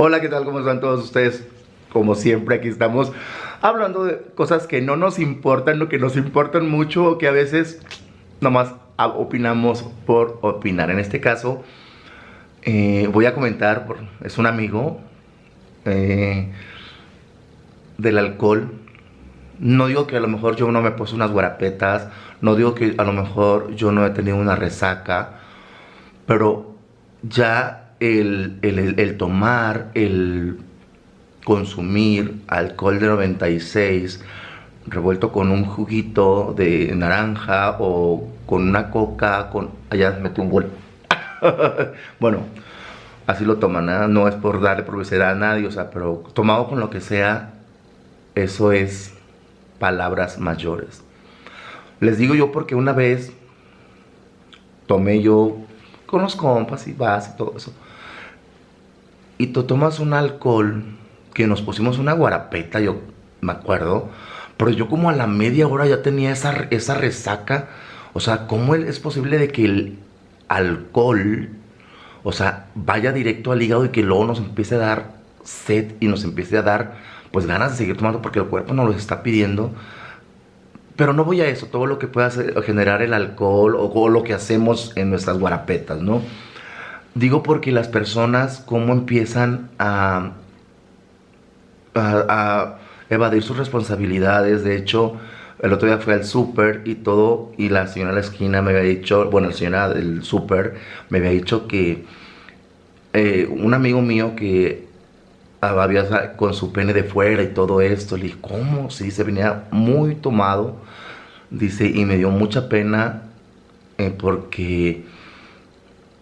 Hola, ¿qué tal? ¿Cómo están todos ustedes? Como siempre, aquí estamos hablando de cosas que no nos importan, lo que nos importan mucho, o que a veces nomás opinamos por opinar. En este caso, eh, voy a comentar, es un amigo eh, del alcohol. No digo que a lo mejor yo no me puse unas guarapetas, no digo que a lo mejor yo no he tenido una resaca, pero ya el, tomar, el consumir alcohol de 96 revuelto con un juguito de naranja o con una coca, con... Allá metí un gol. bueno, así lo toman, ¿eh? no es por darle publicidad a nadie, o sea, pero tomado con lo que sea, eso es palabras mayores. Les digo yo porque una vez tomé yo con los compas y vas y todo eso y tú tomas un alcohol, que nos pusimos una guarapeta, yo me acuerdo, pero yo como a la media hora ya tenía esa, esa resaca. O sea, ¿cómo es posible de que el alcohol, o sea, vaya directo al hígado y que luego nos empiece a dar sed y nos empiece a dar, pues, ganas de seguir tomando porque el cuerpo nos lo está pidiendo? Pero no voy a eso, todo lo que pueda generar el alcohol o, lo que hacemos en nuestras guarapetas, ¿no? Digo porque las personas cómo empiezan a, a, evadir sus responsabilidades. De hecho, el otro día fui al súper y todo, y la señora de la esquina me había dicho, bueno, la señora del súper me había dicho que eh, un amigo mío que había con su pene de fuera y todo esto, le dije, ¿cómo? Sí, se venía muy tomado, dice, y me dio mucha pena eh, porque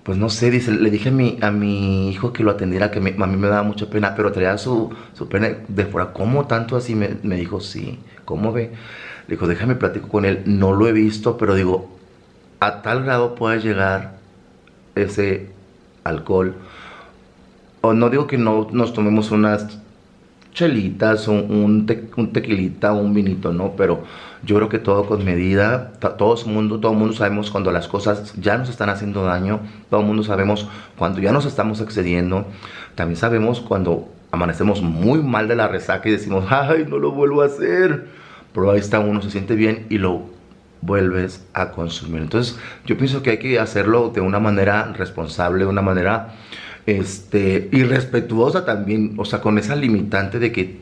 pues no sé, dice, le dije a mi, a mi hijo que lo atendiera, que a mí me daba mucha pena, pero traía su, su pena de fuera. ¿Cómo tanto así? Me, me, dijo, sí, ¿cómo ve? Le dijo, déjame platico con él. No lo he visto, pero digo, a tal grado puede llegar ese alcohol. No digo que no nos tomemos unas chelitas, un, un, un tequilita, un vinito, ¿no? Pero yo creo que todo con medida, todo el mundo, todo mundo sabemos cuando las cosas ya nos están haciendo daño, todo el mundo sabemos cuando ya nos estamos excediendo, también sabemos cuando amanecemos muy mal de la resaca y decimos, ay, no lo vuelvo a hacer, pero ahí está uno, se siente bien y lo vuelves a consumir. Entonces yo pienso que hay que hacerlo de una manera responsable, de una manera este, y respetuosa también, o sea, con esa limitante de que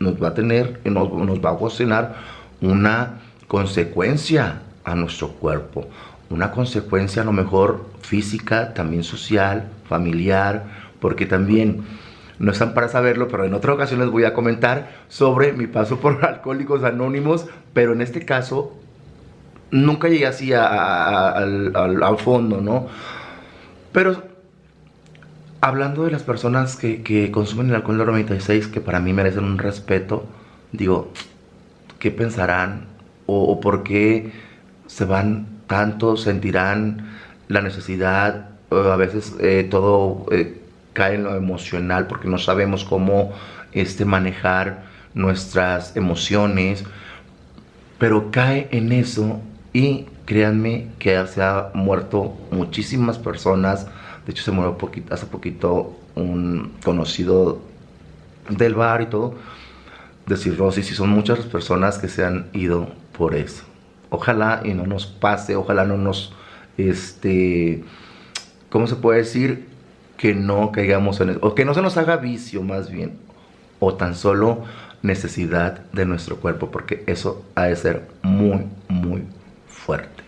nos va a tener, nos, nos va a ocasionar una consecuencia a nuestro cuerpo, una consecuencia a lo mejor física, también social, familiar, porque también no están para saberlo, pero en otra ocasión les voy a comentar sobre mi paso por Alcohólicos Anónimos, pero en este caso nunca llegué así al, al fondo, ¿no? Pero Hablando de las personas que, consumen el alcohol de 96, que para mí merecen un respeto, digo, ¿qué pensarán? ¿O, por qué se van tanto? ¿Sentirán la necesidad? a veces eh, todo eh, cae en lo emocional porque no sabemos cómo este, manejar nuestras emociones, pero cae en eso y créanme que se ha muerto muchísimas personas de hecho, se murió hace poquito un conocido del bar y todo de cirrosis y son muchas las personas que se han ido por eso. Ojalá y no nos pase, ojalá no nos, este, ¿cómo se puede decir? Que no caigamos en eso, o que no se nos haga vicio más bien, o tan solo necesidad de nuestro cuerpo, porque eso ha de ser muy, muy fuerte.